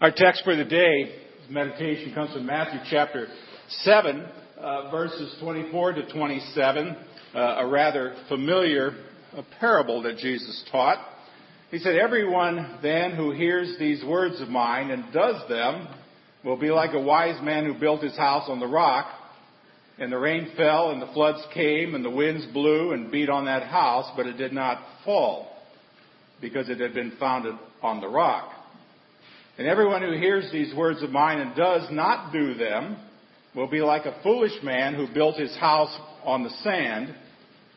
Our text for the day, meditation comes from Matthew chapter 7, uh, verses 24 to 27, uh, a rather familiar uh, parable that Jesus taught. He said, Everyone then who hears these words of mine and does them will be like a wise man who built his house on the rock. And the rain fell, and the floods came, and the winds blew and beat on that house, but it did not fall, because it had been founded on the rock. And everyone who hears these words of mine and does not do them will be like a foolish man who built his house on the sand,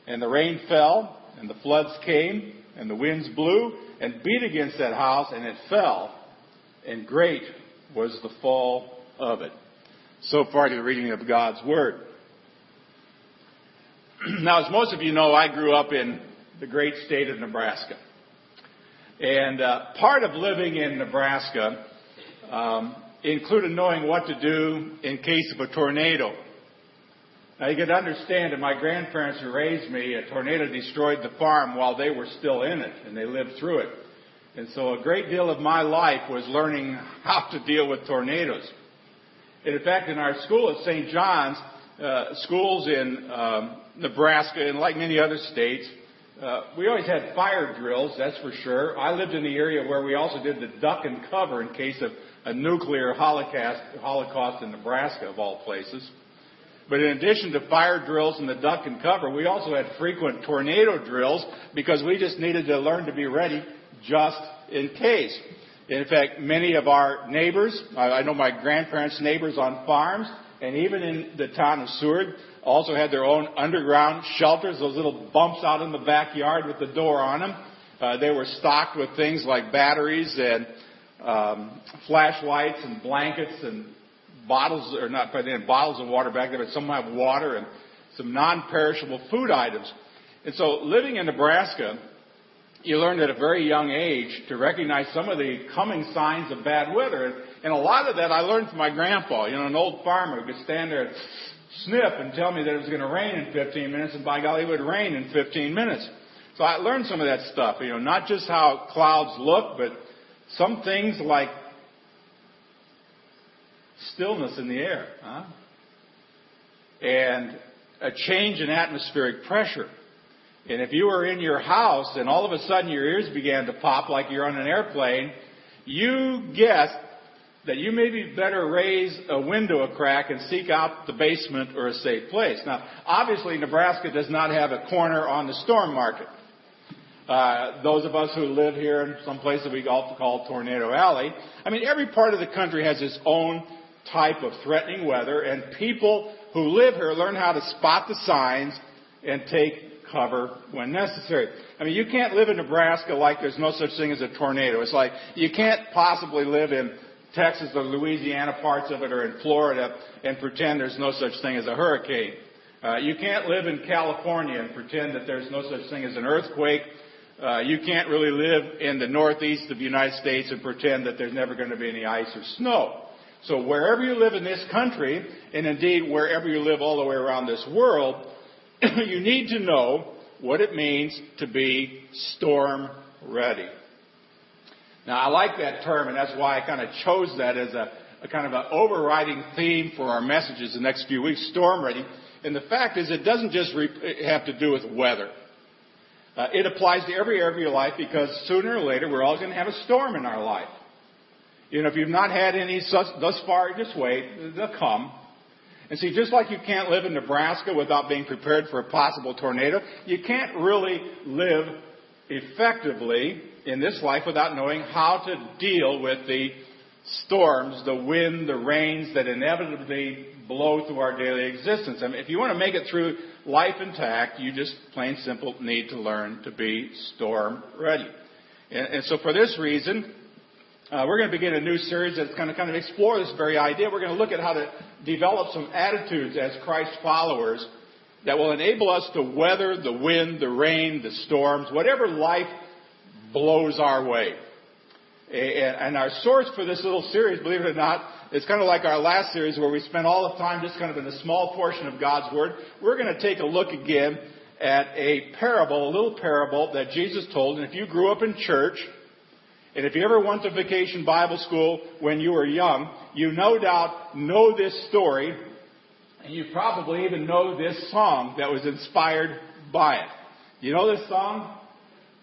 and the rain fell, and the floods came, and the winds blew and beat against that house, and it fell, and great was the fall of it. So far to the reading of God's Word. now, as most of you know, I grew up in the great state of Nebraska. And uh, part of living in Nebraska um, included knowing what to do in case of a tornado. Now you can understand that my grandparents who raised me, a tornado destroyed the farm while they were still in it, and they lived through it. And so a great deal of my life was learning how to deal with tornadoes. And in fact, in our school at St. John's, uh, schools in um, Nebraska and like many other states, uh, we always had fire drills, that's for sure. I lived in the area where we also did the duck and cover in case of a nuclear holocaust, holocaust in Nebraska, of all places. But in addition to fire drills and the duck and cover, we also had frequent tornado drills because we just needed to learn to be ready just in case. In fact, many of our neighbors, I know my grandparents' neighbors on farms, and even in the town of Seward, also had their own underground shelters, those little bumps out in the backyard with the door on them. Uh, they were stocked with things like batteries and um, flashlights and blankets and bottles, or not, they had bottles of water back there, but some have water and some non-perishable food items. And so living in Nebraska, you learned at a very young age to recognize some of the coming signs of bad weather. And a lot of that I learned from my grandpa, you know, an old farmer who could stand there sniff and tell me that it was going to rain in 15 minutes, and by golly, it would rain in 15 minutes. So I learned some of that stuff, you know, not just how clouds look, but some things like stillness in the air, huh? and a change in atmospheric pressure. And if you were in your house and all of a sudden your ears began to pop like you're on an airplane, you guessed that you maybe better raise a window a crack and seek out the basement or a safe place. Now, obviously, Nebraska does not have a corner on the storm market. Uh, those of us who live here in some place that we often call Tornado Alley, I mean, every part of the country has its own type of threatening weather, and people who live here learn how to spot the signs and take cover when necessary. I mean, you can't live in Nebraska like there's no such thing as a tornado. It's like you can't possibly live in Texas or Louisiana parts of it or in Florida and pretend there's no such thing as a hurricane. Uh, you can't live in California and pretend that there's no such thing as an earthquake. Uh, you can't really live in the northeast of the United States and pretend that there's never going to be any ice or snow. So wherever you live in this country, and indeed wherever you live all the way around this world, you need to know what it means to be storm ready. Now, I like that term, and that's why I kind of chose that as a, a kind of an overriding theme for our messages the next few weeks, storm ready. And the fact is, it doesn't just re- have to do with weather. Uh, it applies to every area of your life because sooner or later we're all going to have a storm in our life. You know, if you've not had any thus far, just wait. They'll come. And see, just like you can't live in Nebraska without being prepared for a possible tornado, you can't really live effectively in this life without knowing how to deal with the storms, the wind, the rains that inevitably blow through our daily existence. I mean, if you want to make it through life intact, you just plain simple need to learn to be storm ready. And, and so for this reason, uh, we're going to begin a new series that's going to kind of explore this very idea. We're going to look at how to develop some attitudes as Christ followers that will enable us to weather the wind, the rain, the storms, whatever life blows our way. And our source for this little series, believe it or not, is kind of like our last series where we spent all the time just kind of in a small portion of God's Word. We're going to take a look again at a parable, a little parable that Jesus told. And if you grew up in church, And if you ever went to vacation Bible school when you were young, you no doubt know this story, and you probably even know this song that was inspired by it. You know this song?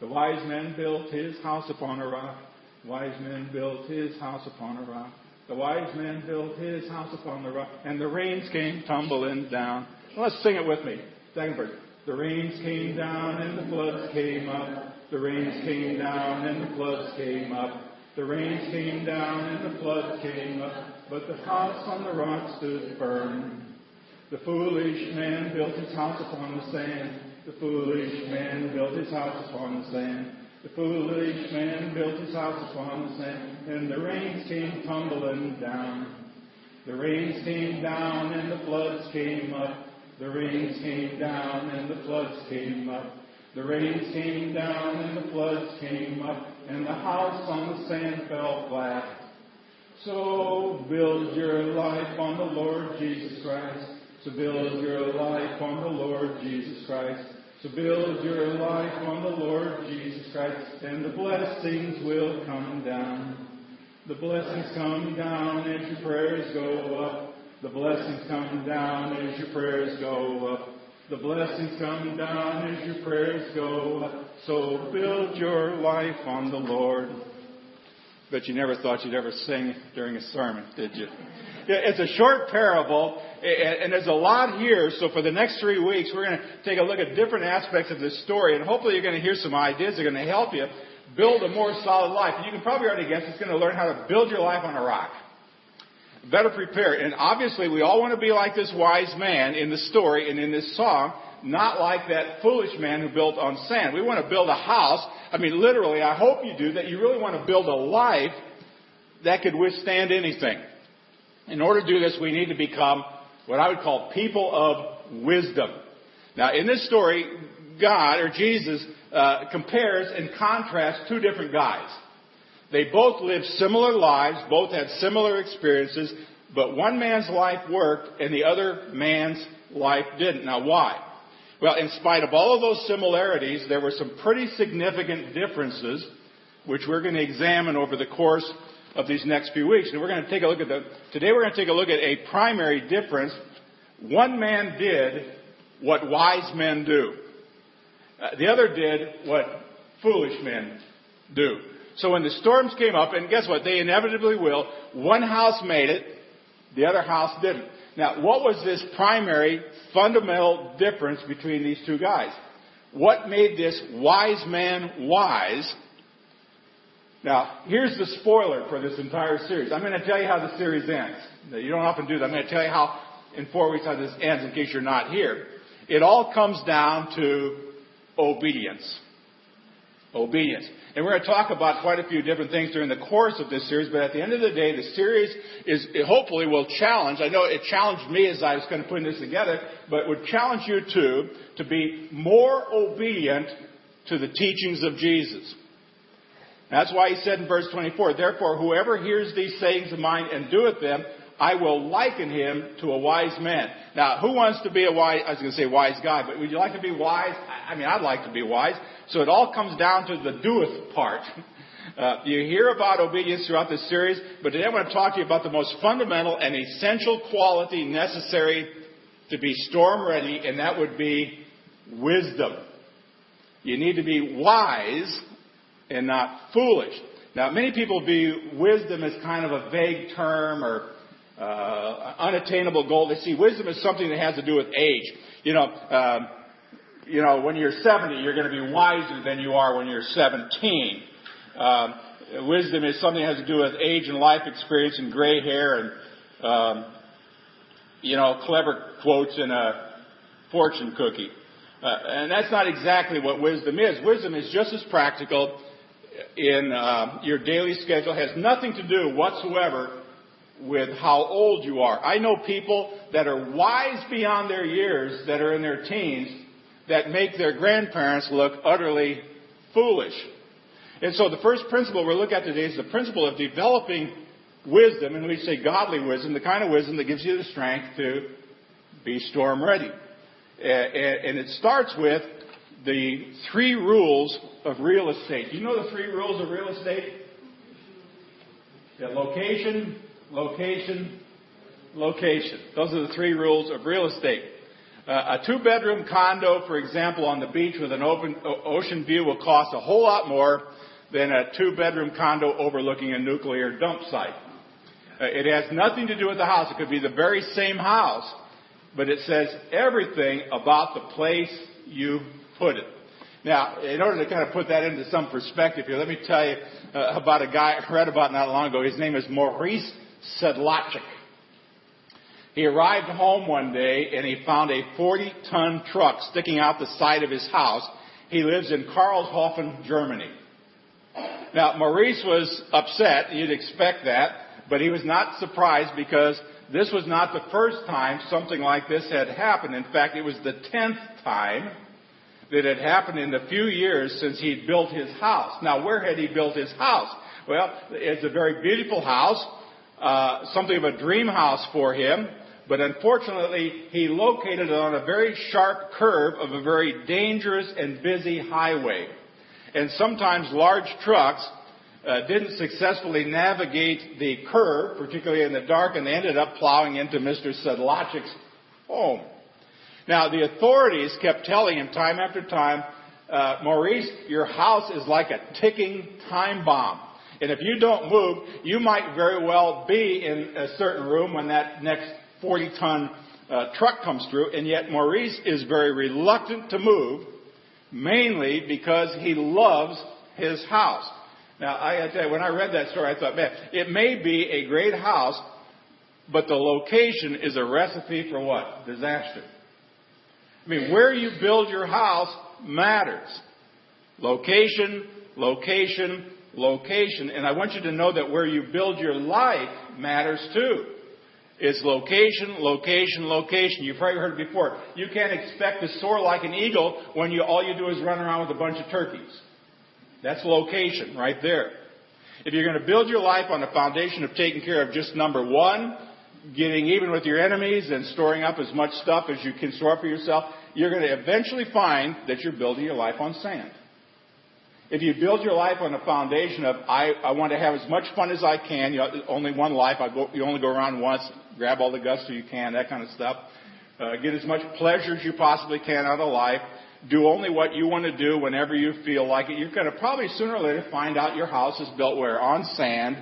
The wise man built his house upon a rock. Wise man built his house upon a rock. The wise man built his house upon the rock, and the rains came tumbling down. let's sing it with me. Second verse. The rains came down and the floods came up. The rains came down and the floods came up. The rains came down and the floods came up. But the house on the rock stood firm. The foolish man built his house upon the sand. The foolish man built his house upon the sand. The foolish man built his house upon the sand, and the rains came tumbling down. The rains came down and the floods came up. The rains came down and the floods came up. The rains came down and the floods came up, and the house on the sand fell flat. So build your life on the Lord Jesus Christ. So build your life on the Lord Jesus Christ. to build your life on the Lord Jesus Christ, and the blessings will come down. The blessings come down as your prayers go up. The blessings come down as your prayers go up. The blessings come down as your prayers go up. So build your life on the Lord. But you never thought you'd ever sing during a sermon, did you? It's a short parable, and there's a lot here. So for the next three weeks, we're going to take a look at different aspects of this story, and hopefully you're going to hear some ideas that are going to help you build a more solid life. And you can probably already guess it's going to learn how to build your life on a rock. Better prepared. And obviously we all want to be like this wise man in the story and in this song, not like that foolish man who built on sand. We want to build a house. I mean, literally, I hope you do that. You really want to build a life that could withstand anything. In order to do this, we need to become what I would call people of wisdom. Now, in this story, God or Jesus uh, compares and contrasts two different guys. They both lived similar lives, both had similar experiences, but one man's life worked and the other man's life didn't. Now, why? Well, in spite of all of those similarities, there were some pretty significant differences, which we're going to examine over the course of these next few weeks. And we're going to take a look at the, today we're going to take a look at a primary difference. One man did what wise men do. Uh, the other did what foolish men do. So when the storms came up, and guess what? They inevitably will. One house made it, the other house didn't. Now, what was this primary fundamental difference between these two guys? What made this wise man wise now, here's the spoiler for this entire series. I'm going to tell you how the series ends. You don't often do that. I'm going to tell you how, in four weeks, how this ends in case you're not here. It all comes down to obedience. Obedience. And we're going to talk about quite a few different things during the course of this series, but at the end of the day, the series is, hopefully will challenge, I know it challenged me as I was kind of putting this together, but would challenge you too, to be more obedient to the teachings of Jesus. That's why he said in verse 24, Therefore, whoever hears these sayings of mine and doeth them, I will liken him to a wise man. Now, who wants to be a wise, I was going to say wise guy, but would you like to be wise? I mean, I'd like to be wise. So it all comes down to the doeth part. Uh, you hear about obedience throughout this series, but today I want to talk to you about the most fundamental and essential quality necessary to be storm ready, and that would be wisdom. You need to be wise and not foolish. Now, many people view wisdom as kind of a vague term or uh, unattainable goal. They see wisdom as something that has to do with age. You know, um, you know, when you're 70, you're going to be wiser than you are when you're 17. Um, wisdom is something that has to do with age and life experience and gray hair and, um, you know, clever quotes in a fortune cookie. Uh, and that's not exactly what wisdom is. Wisdom is just as practical in uh, your daily schedule has nothing to do whatsoever with how old you are. I know people that are wise beyond their years that are in their teens that make their grandparents look utterly foolish. And so the first principle we're looking at today is the principle of developing wisdom, and we say godly wisdom, the kind of wisdom that gives you the strength to be storm ready. And it starts with the three rules of real estate. You know the three rules of real estate? Yeah, location, location, location. Those are the three rules of real estate. Uh, a two-bedroom condo, for example, on the beach with an open ocean view will cost a whole lot more than a two-bedroom condo overlooking a nuclear dump site. Uh, it has nothing to do with the house. It could be the very same house, but it says everything about the place you put it. Now, in order to kind of put that into some perspective here, let me tell you uh, about a guy I read about not long ago. His name is Maurice Sedlacek. He arrived home one day and he found a 40 ton truck sticking out the side of his house. He lives in Karlshofen, Germany. Now, Maurice was upset. You'd expect that. But he was not surprised because this was not the first time something like this had happened. In fact, it was the tenth time that had happened in the few years since he'd built his house. Now, where had he built his house? Well, it's a very beautiful house, uh, something of a dream house for him. But unfortunately, he located it on a very sharp curve of a very dangerous and busy highway. And sometimes large trucks uh, didn't successfully navigate the curve, particularly in the dark, and they ended up plowing into Mr. Sedlacek's home. Now, the authorities kept telling him time after time, uh, Maurice, your house is like a ticking time bomb. And if you don't move, you might very well be in a certain room when that next 40 ton uh, truck comes through. And yet Maurice is very reluctant to move, mainly because he loves his house. Now, I tell you, when I read that story, I thought, man, it may be a great house, but the location is a recipe for what? Disaster. I mean, where you build your house matters. Location, location, location. And I want you to know that where you build your life matters too. It's location, location, location. You've probably heard it before. You can't expect to soar like an eagle when you, all you do is run around with a bunch of turkeys. That's location right there. If you're going to build your life on a foundation of taking care of just number one, getting even with your enemies and storing up as much stuff as you can store for yourself, you're going to eventually find that you're building your life on sand. If you build your life on a foundation of, I, I want to have as much fun as I can, you know, only one life, I go, you only go around once, grab all the gusto you can, that kind of stuff. Uh, get as much pleasure as you possibly can out of life do only what you want to do whenever you feel like it, you're going to probably sooner or later find out your house is built where? On sand,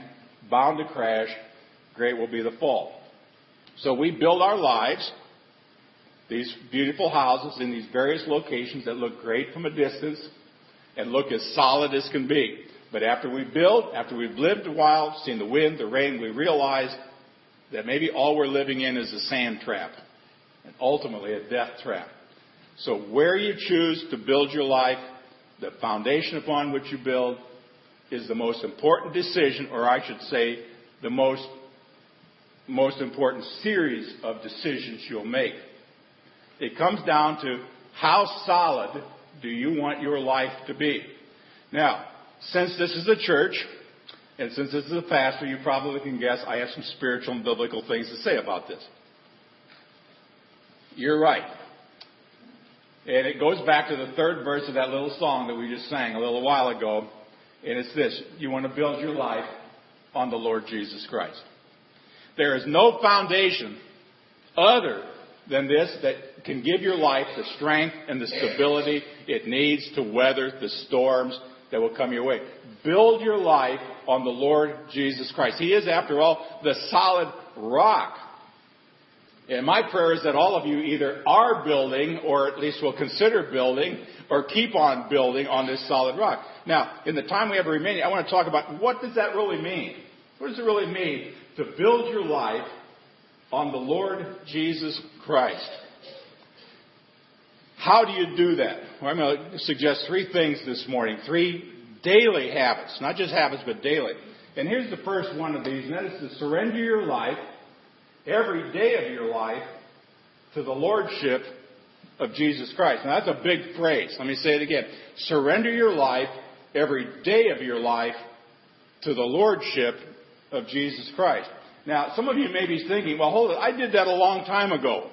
bound to crash. Great will be the fall. So we build our lives, these beautiful houses in these various locations that look great from a distance and look as solid as can be. But after we build, after we've lived a while, seen the wind, the rain, we realize that maybe all we're living in is a sand trap and ultimately a death trap. So where you choose to build your life, the foundation upon which you build, is the most important decision, or I should say, the most, most important series of decisions you'll make. It comes down to how solid do you want your life to be? Now, since this is a church, and since this is a pastor, you probably can guess I have some spiritual and biblical things to say about this. You're right. And it goes back to the third verse of that little song that we just sang a little while ago. And it's this you want to build your life on the Lord Jesus Christ. There is no foundation other than this that can give your life the strength and the stability it needs to weather the storms that will come your way. Build your life on the Lord Jesus Christ. He is, after all, the solid rock and my prayer is that all of you either are building, or at least will consider building, or keep on building on this solid rock. Now, in the time we have remaining, I want to talk about what does that really mean? What does it really mean to build your life on the Lord Jesus Christ? How do you do that? Well, I'm going to suggest three things this morning. Three daily habits. Not just habits, but daily. And here's the first one of these, and that is to surrender your life every day of your life to the Lordship of Jesus Christ. Now that's a big phrase. Let me say it again. Surrender your life every day of your life to the Lordship of Jesus Christ. Now, some of you may be thinking, well, hold it, I did that a long time ago.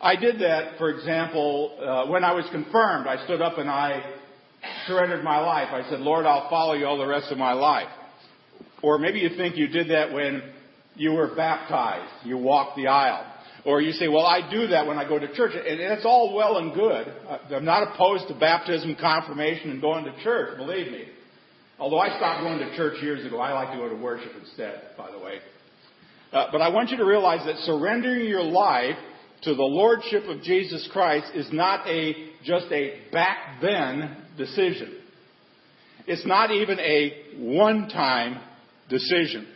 I did that, for example, uh, when I was confirmed. I stood up and I surrendered my life. I said, Lord, I'll follow you all the rest of my life. Or maybe you think you did that when you were baptized, you walked the aisle. Or you say, well, I do that when I go to church. And it's all well and good. I'm not opposed to baptism, confirmation, and going to church, believe me. Although I stopped going to church years ago, I like to go to worship instead, by the way. Uh, but I want you to realize that surrendering your life to the Lordship of Jesus Christ is not a, just a back then decision. It's not even a one-time decision.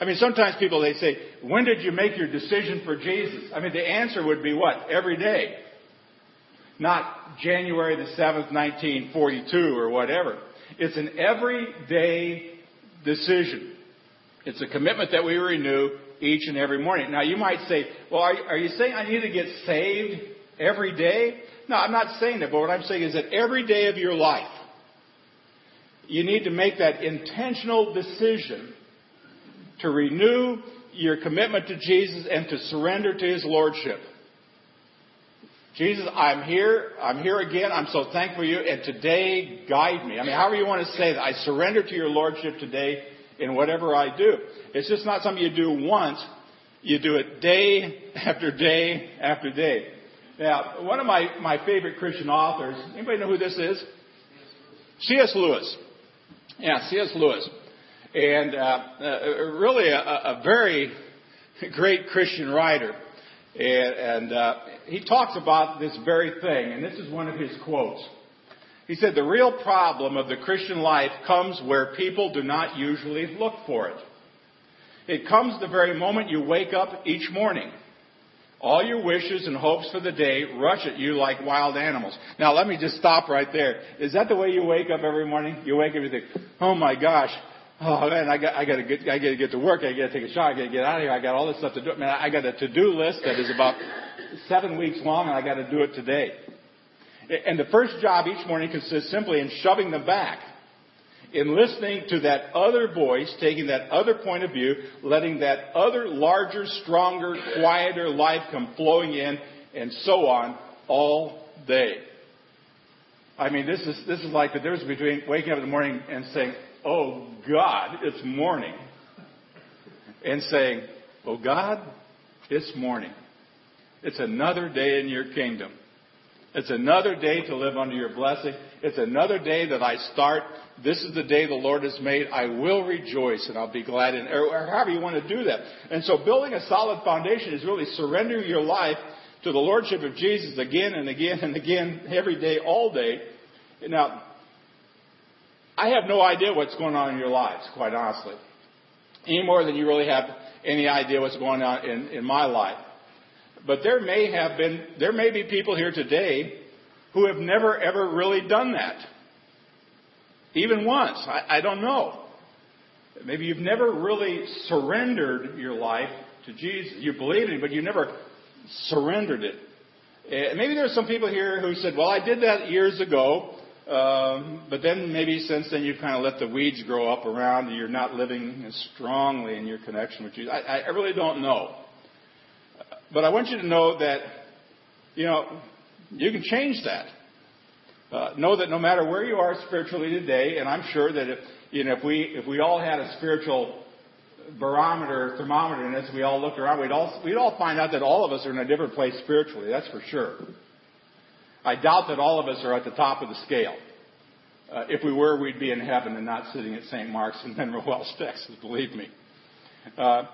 I mean, sometimes people, they say, when did you make your decision for Jesus? I mean, the answer would be what? Every day. Not January the 7th, 1942 or whatever. It's an everyday decision. It's a commitment that we renew each and every morning. Now you might say, well, are, are you saying I need to get saved every day? No, I'm not saying that, but what I'm saying is that every day of your life, you need to make that intentional decision to renew your commitment to Jesus and to surrender to His Lordship. Jesus, I'm here. I'm here again. I'm so thankful for you. And today, guide me. I mean, however you want to say that. I surrender to your Lordship today in whatever I do. It's just not something you do once. You do it day after day after day. Now, one of my, my favorite Christian authors, anybody know who this is? C.S. Lewis. Yeah, C.S. Lewis. And uh, uh, really a, a, very great Christian writer. And, and uh, he talks about this very thing, and this is one of his quotes. He said, The real problem of the Christian life comes where people do not usually look for it. It comes the very moment you wake up each morning. All your wishes and hopes for the day rush at you like wild animals. Now let me just stop right there. Is that the way you wake up every morning? You wake up and you think, oh my gosh, oh man, I got, I got to get, I got to get to work. I got to take a shower. I got to get out of here. I got all this stuff to do. Man, I got a to-do list that is about seven weeks long, and I got to do it today. And the first job each morning consists simply in shoving them back, in listening to that other voice, taking that other point of view, letting that other larger, stronger, quieter life come flowing in, and so on all day. I mean, this is, this is like the difference between waking up in the morning and saying, Oh God, it's morning. And saying, Oh God, it's morning. It's another day in your kingdom. It's another day to live under your blessing. It's another day that I start. This is the day the Lord has made. I will rejoice and I'll be glad in, or however you want to do that. And so building a solid foundation is really surrendering your life to the Lordship of Jesus again and again and again, every day, all day. Now, I have no idea what's going on in your lives, quite honestly. Any more than you really have any idea what's going on in, in my life. But there may have been, there may be people here today who have never ever really done that. Even once. I, I don't know. Maybe you've never really surrendered your life to Jesus. You believe in Him, but you never surrendered it. Uh, maybe there are some people here who said, well, I did that years ago, um, but then maybe since then you've kind of let the weeds grow up around and you're not living as strongly in your connection with Jesus. I, I really don't know. But I want you to know that, you know, you can change that. Uh, know that no matter where you are spiritually today, and I'm sure that if, you know, if we, if we all had a spiritual barometer, thermometer in us, we all looked around, we'd all, we'd all find out that all of us are in a different place spiritually. That's for sure. I doubt that all of us are at the top of the scale. Uh, if we were, we'd be in heaven and not sitting at St. Mark's in Mineral Wells, Texas, believe me. Uh,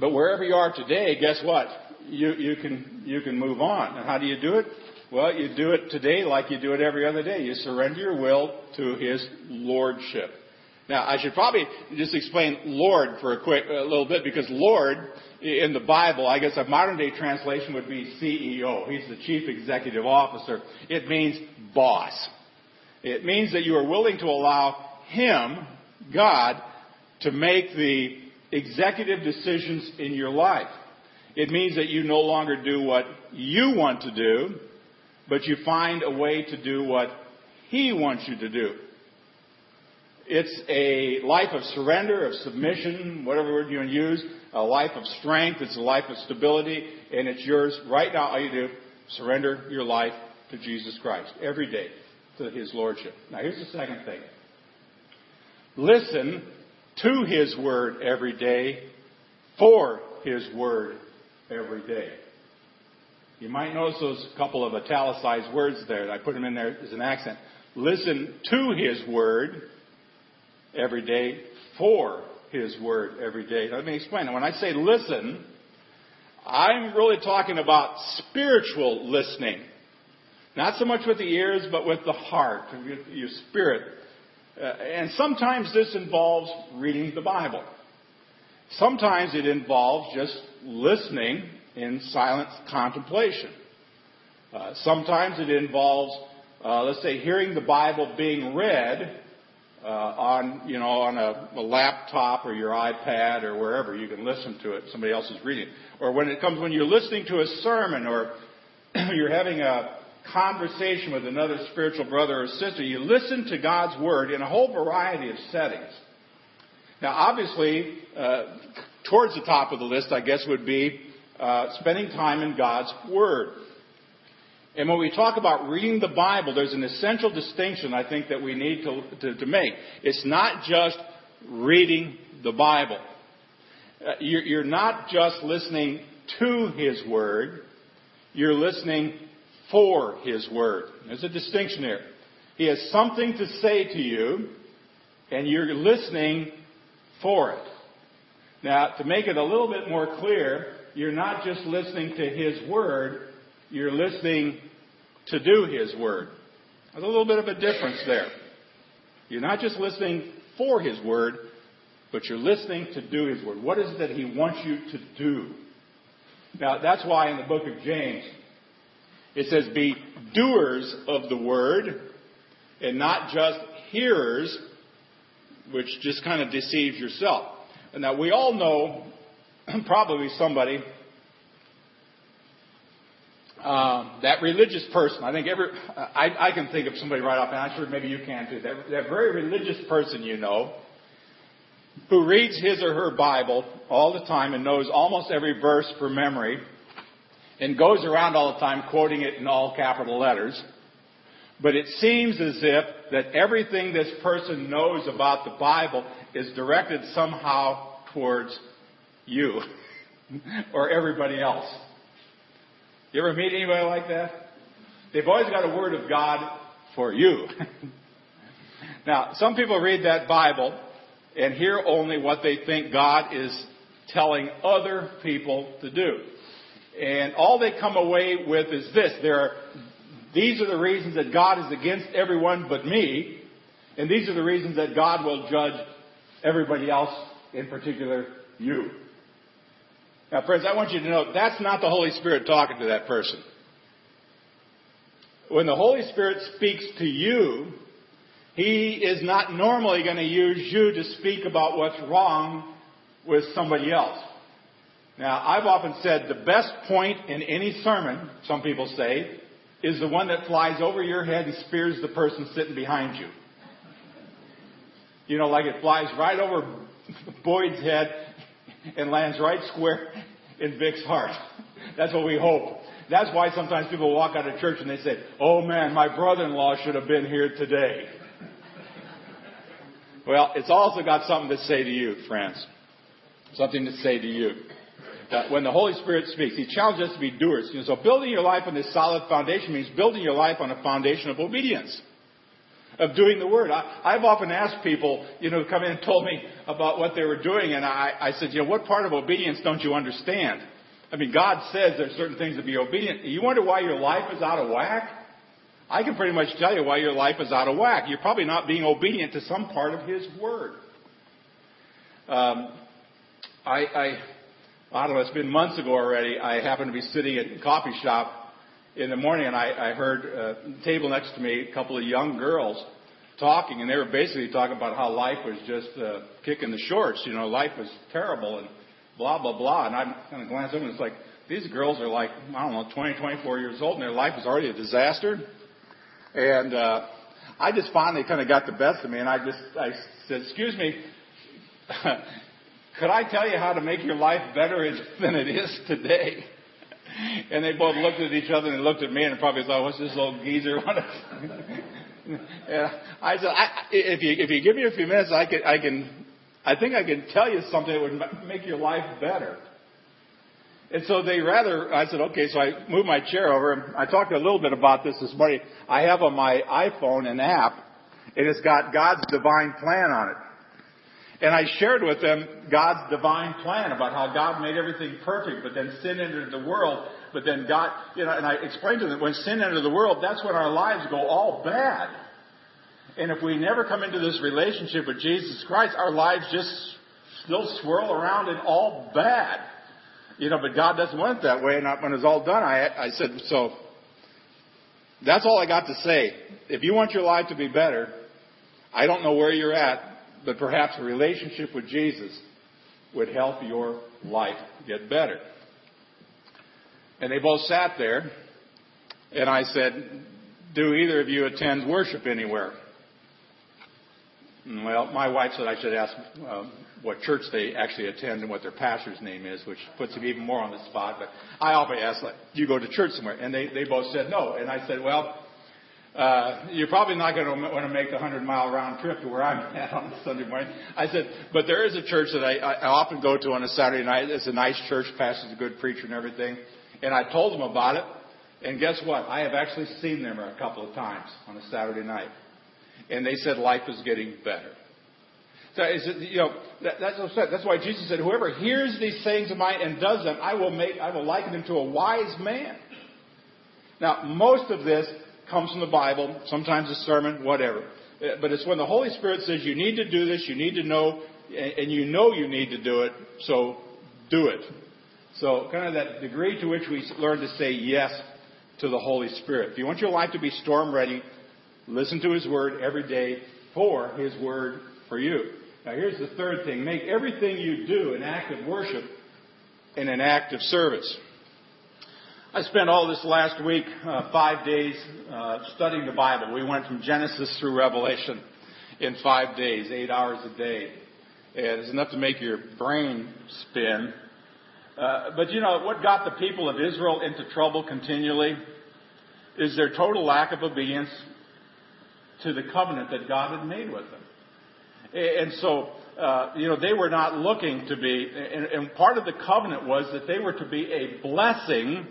but wherever you are today, guess what? You, you, can, you can move on. And how do you do it? Well, you do it today like you do it every other day. You surrender your will to His Lordship. Now, I should probably just explain Lord for a quick, a little bit because Lord in the Bible, I guess a modern day translation would be CEO. He's the Chief Executive Officer. It means boss. It means that you are willing to allow Him, God, to make the executive decisions in your life. It means that you no longer do what you want to do, but you find a way to do what He wants you to do. It's a life of surrender, of submission, whatever word you want to use, a life of strength, it's a life of stability, and it's yours right now. All you do, surrender your life to Jesus Christ every day to His Lordship. Now here's the second thing. Listen to His Word every day, for His Word every day. You might notice those couple of italicized words there. I put them in there as an accent. Listen to His Word every day, for His Word every day. Let me explain. When I say listen, I'm really talking about spiritual listening. Not so much with the ears, but with the heart, your spirit. Uh, and sometimes this involves reading the Bible. Sometimes it involves just listening in silent contemplation. Uh, sometimes it involves, uh, let's say, hearing the Bible being read uh, on, you know, on a, a, laptop or your iPad or wherever you can listen to it. Somebody else is reading. Or when it comes when you're listening to a sermon or you're having a conversation with another spiritual brother or sister, you listen to God's word in a whole variety of settings. Now, obviously, uh, towards the top of the list, I guess, would be uh, spending time in God's Word. And when we talk about reading the Bible, there's an essential distinction I think that we need to, to, to make. It's not just reading the Bible. Uh, you're, you're not just listening to His Word, you're listening for His Word. There's a distinction there. He has something to say to you, and you're listening for it. Now, to make it a little bit more clear, you're not just listening to His Word, you're listening to do His Word. There's a little bit of a difference there. You're not just listening for His Word, but you're listening to do His Word. What is it that He wants you to do? Now, that's why in the book of James, it says, be doers of the Word and not just hearers, which just kind of deceives yourself. And now we all know probably somebody uh, that religious person. I think every I, I can think of somebody right off, and I'm sure maybe you can too. That, that very religious person you know who reads his or her Bible all the time and knows almost every verse from memory and goes around all the time quoting it in all capital letters. But it seems as if that everything this person knows about the Bible is directed somehow towards you or everybody else. You ever meet anybody like that? They've always got a word of God for you. now, some people read that Bible and hear only what they think God is telling other people to do. And all they come away with is this. There are, these are the reasons that God is against everyone but me, and these are the reasons that God will judge everybody else, in particular you. Now, friends, I want you to know that's not the Holy Spirit talking to that person. When the Holy Spirit speaks to you, He is not normally going to use you to speak about what's wrong with somebody else. Now, I've often said the best point in any sermon, some people say, is the one that flies over your head and spears the person sitting behind you. You know, like it flies right over Boyd's head and lands right square in Vic's heart. That's what we hope. That's why sometimes people walk out of church and they say, Oh man, my brother-in-law should have been here today. Well, it's also got something to say to you, friends. Something to say to you when the Holy Spirit speaks. He challenges us to be doers. You know, so building your life on this solid foundation means building your life on a foundation of obedience, of doing the Word. I, have often asked people, you know, come in and told me about what they were doing, and I, I said, you know, what part of obedience don't you understand? I mean, God says there's certain things to be obedient. You wonder why your life is out of whack? I can pretty much tell you why your life is out of whack. You're probably not being obedient to some part of His Word. Um, I, I I don't know, it's been months ago already. I happened to be sitting at a coffee shop in the morning and I, I heard a table next to me, a couple of young girls talking and they were basically talking about how life was just uh, kicking the shorts. You know, life was terrible and blah, blah, blah. And I kind of glanced over and it's like, these girls are like, I don't know, 20, 24 years old and their life is already a disaster. And, uh, I just finally kind of got the best of me and I just, I said, excuse me, could I tell you how to make your life better than it is today? And they both looked at each other and looked at me and probably thought, what's this little geezer want to... yeah. I said, I, if you if you give me a few minutes, I can I can I think I can tell you something that would make your life better. And so they rather, I said, okay, so I moved my chair over. And I talked a little bit about this this morning. I have on my iPhone an app, and it's got God's divine plan on it. And I shared with them God's divine plan about how God made everything perfect, but then sin entered the world. But then God, you know, and I explained to them when sin entered the world, that's when our lives go all bad. And if we never come into this relationship with Jesus Christ, our lives just still swirl around in all bad. You know, but God doesn't want it that way. And when it's all done, I, I said, so that's all I got to say. If you want your life to be better, I don't know where you're at, but perhaps a relationship with Jesus would help your life get better. And they both sat there, and I said, Do either of you attend worship anywhere? Well, my wife said I should ask uh, what church they actually attend and what their pastor's name is, which puts them even more on the spot. But I often ask, like, do you go to church somewhere? And they, they both said no. And I said, well, uh, you're probably not going to want to make the 100 mile round trip to where I'm at on a Sunday morning. I said, but there is a church that I, I often go to on a Saturday night. It's a nice church. Pastor's a good preacher and everything. And I told them about it. And guess what? I have actually seen them a couple of times on a Saturday night. And they said life is getting better. So is it, you know, that, that's, that's why Jesus said, whoever hears these sayings of mine and does them, I will make, I will liken him to a wise man. Now, most of this comes from the Bible, sometimes a sermon, whatever. Uh, but it's when the Holy Spirit says you need to do this, you need to know, and you know you need to do it, so do it. So kind of that degree to which we learn to say yes to the Holy Spirit. If you want your life to be storm ready, listen to His Word every day for His Word for you. Now here's the third thing. Make everything you do an act of worship and an act of service. I spent all this last week, uh, five days, uh, studying the Bible. We went from Genesis through Revelation in five days, eight hours a day. And it's enough to make your brain spin. Uh, but you know, what got the people of Israel into trouble continually is their total lack of obedience to the covenant that God had made with them. And so, uh, you know, they were not looking to be, and, and part of the covenant was that they were to be a blessing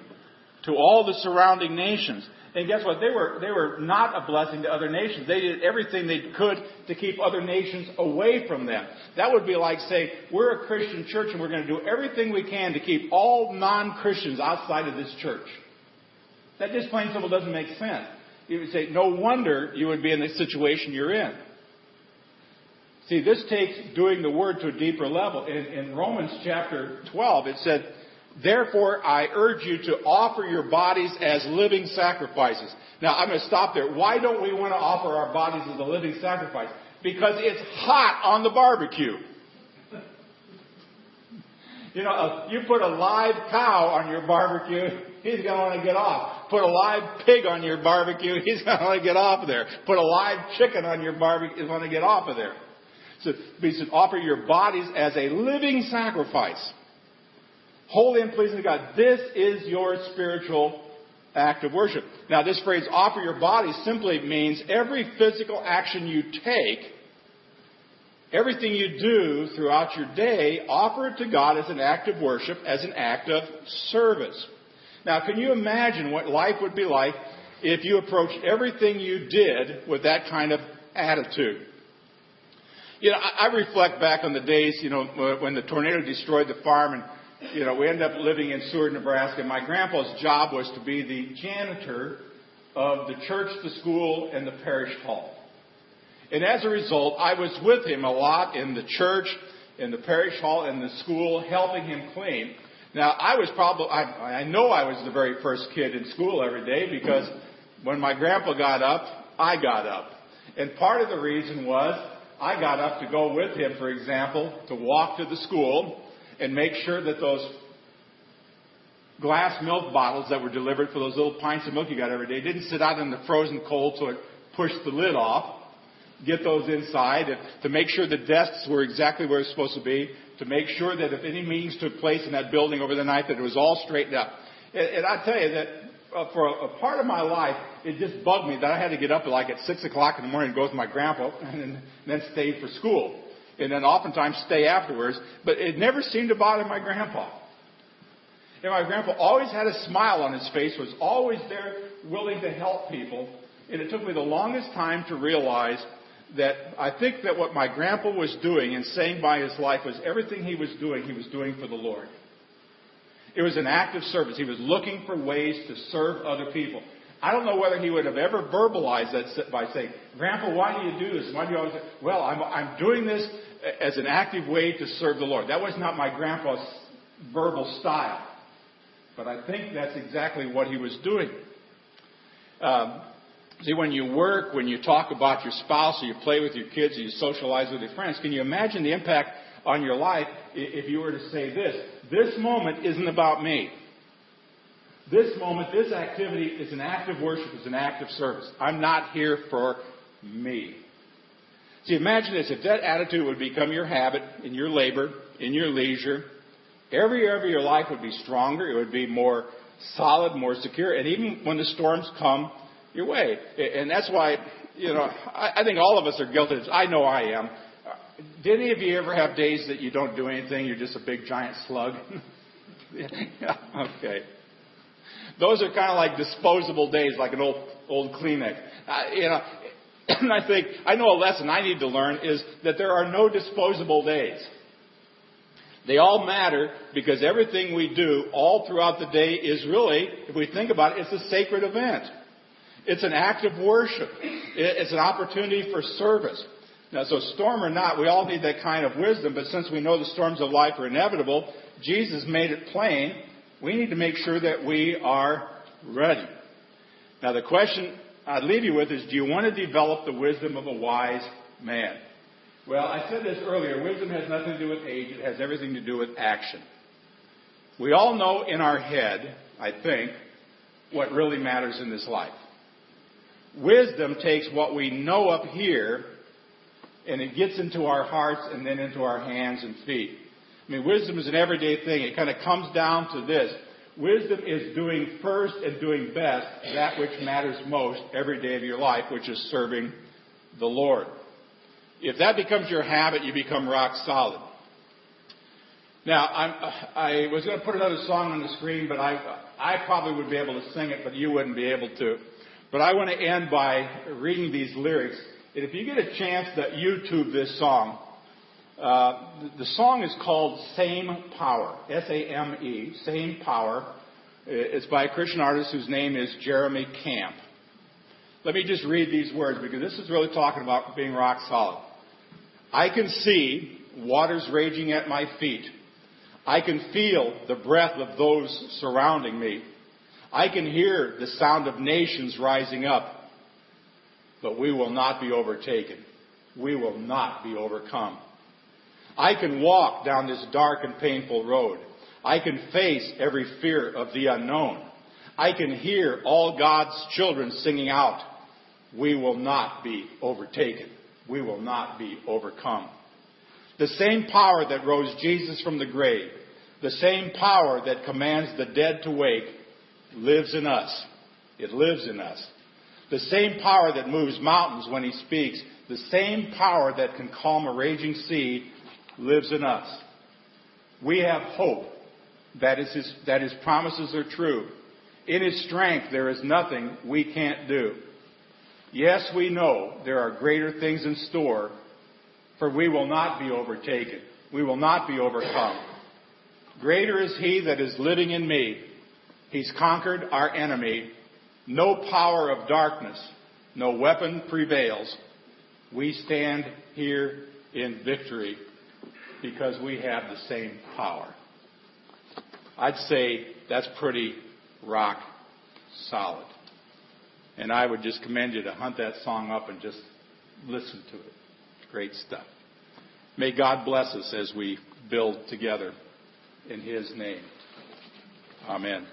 to all the surrounding nations. And guess what? They were, they were not a blessing to other nations. They did everything they could to keep other nations away from them. That would be like saying, we're a Christian church and we're going to do everything we can to keep all non-Christians outside of this church. That just plain simple doesn't make sense. You would say, no wonder you would be in the situation you're in. See, this takes doing the word to a deeper level. In, in Romans chapter 12, it said, Therefore, I urge you to offer your bodies as living sacrifices. Now, I'm going to stop there. Why don't we want to offer our bodies as a living sacrifice? Because it's hot on the barbecue. You know, if you put a live cow on your barbecue, he's going to want to get off. Put a live pig on your barbecue, he's going to want to get off of there. Put a live chicken on your barbecue, he's going to get off of there. So he said, offer your bodies as a living sacrifice holy and pleasing to God. This is your spiritual act of worship. Now, this phrase, offer your body, simply means every physical action you take, everything you do throughout your day, offer it to God as an act of worship, as an act of service. Now, can you imagine what life would be like if you approached everything you did with that kind of attitude? You know, I, reflect back on the days, you know, when the tornado destroyed the farm and you know, we ended up living in Seward, Nebraska. My grandpa's job was to be the janitor of the church, the school, and the parish hall. And as a result, I was with him a lot in the church, in the parish hall, in the school, helping him clean. Now, I was probably, I, I know I was the very first kid in school every day because when my grandpa got up, I got up. And part of the reason was I got up to go with him, for example, to walk to the school and make sure that those glass milk bottles that were delivered for those little pints of milk you got every day didn't sit out in the frozen cold so it pushed the lid off. Get those inside and to make sure the desks were exactly where it's supposed to be, to make sure that if any meetings took place in that building over the night that it was all straightened up. And, and I tell you that uh, for a, a, part of my life, it just bugged me that I had to get up like at six o'clock in the morning and go with my grandpa and then, and then stay for school. And then oftentimes stay afterwards. But it never seemed to bother my grandpa. And my grandpa always had a smile on his face, was always there willing to help people. And it took me the longest time to realize that I think that what my grandpa was doing and saying by his life was everything he was doing, he was doing for the Lord. It was an act of service. He was looking for ways to serve other people. I don't know whether he would have ever verbalized that by saying, Grandpa, why do you do this? Why do you always well, I'm, I'm doing this as an active way to serve the Lord. That was not my grandpa's verbal style. But I think that's exactly what he was doing. Um, see, when you work, when you talk about your spouse, or you play with your kids, or you socialize with your friends, can you imagine the impact on your life if you were to say this? This moment isn't about me. This moment, this activity is an act of worship, is an act of service. I'm not here for me. See, imagine this. If that attitude would become your habit in your labor, in your leisure, every area of your life would be stronger. It would be more solid, more secure. And even when the storms come your way. And that's why, you know, I, think all of us are guilty. I know I am. Uh, did any of you ever have days that you don't do anything? You're just a big giant slug? yeah, okay. Those are kind of like disposable days, like an old old Kleenex. Uh, you know, and I think I know a lesson I need to learn is that there are no disposable days. They all matter because everything we do all throughout the day is really, if we think about it, it's a sacred event. It's an act of worship. It's an opportunity for service. Now, so storm or not, we all need that kind of wisdom, but since we know the storms of life are inevitable, Jesus made it plain we need to make sure that we are ready. Now, the question I'd leave you with is do you want to develop the wisdom of a wise man? Well, I said this earlier wisdom has nothing to do with age, it has everything to do with action. We all know in our head, I think, what really matters in this life. Wisdom takes what we know up here and it gets into our hearts and then into our hands and feet. I mean, wisdom is an everyday thing. It kind of comes down to this. Wisdom is doing first and doing best that which matters most every day of your life, which is serving the Lord. If that becomes your habit, you become rock solid. Now, I'm, i was going to put another song on the screen, but I, I probably would be able to sing it, but you wouldn't be able to. But I want to end by reading these lyrics. And if you get a chance to YouTube this song, uh, the song is called Same Power, S-A-M-E, Same Power. It's by a Christian artist whose name is Jeremy Camp. Let me just read these words because this is really talking about being rock solid. I can see waters raging at my feet. I can feel the breath of those surrounding me. I can hear the sound of nations rising up. But we will not be overtaken. We will not be overcome. I can walk down this dark and painful road. I can face every fear of the unknown. I can hear all God's children singing out, We will not be overtaken. We will not be overcome. The same power that rose Jesus from the grave, the same power that commands the dead to wake, lives in us. It lives in us. The same power that moves mountains when he speaks, the same power that can calm a raging sea lives in us. We have hope that, is his, that his promises are true. In his strength, there is nothing we can't do. Yes, we know there are greater things in store, for we will not be overtaken. We will not be overcome. Greater is he that is living in me. He's conquered our enemy. No power of darkness, no weapon prevails. We stand here in victory because we have the same power. I'd say that's pretty rock solid. And I would just commend you to hunt that song up and just listen to it. Great stuff. May God bless us as we build together in His name. Amen.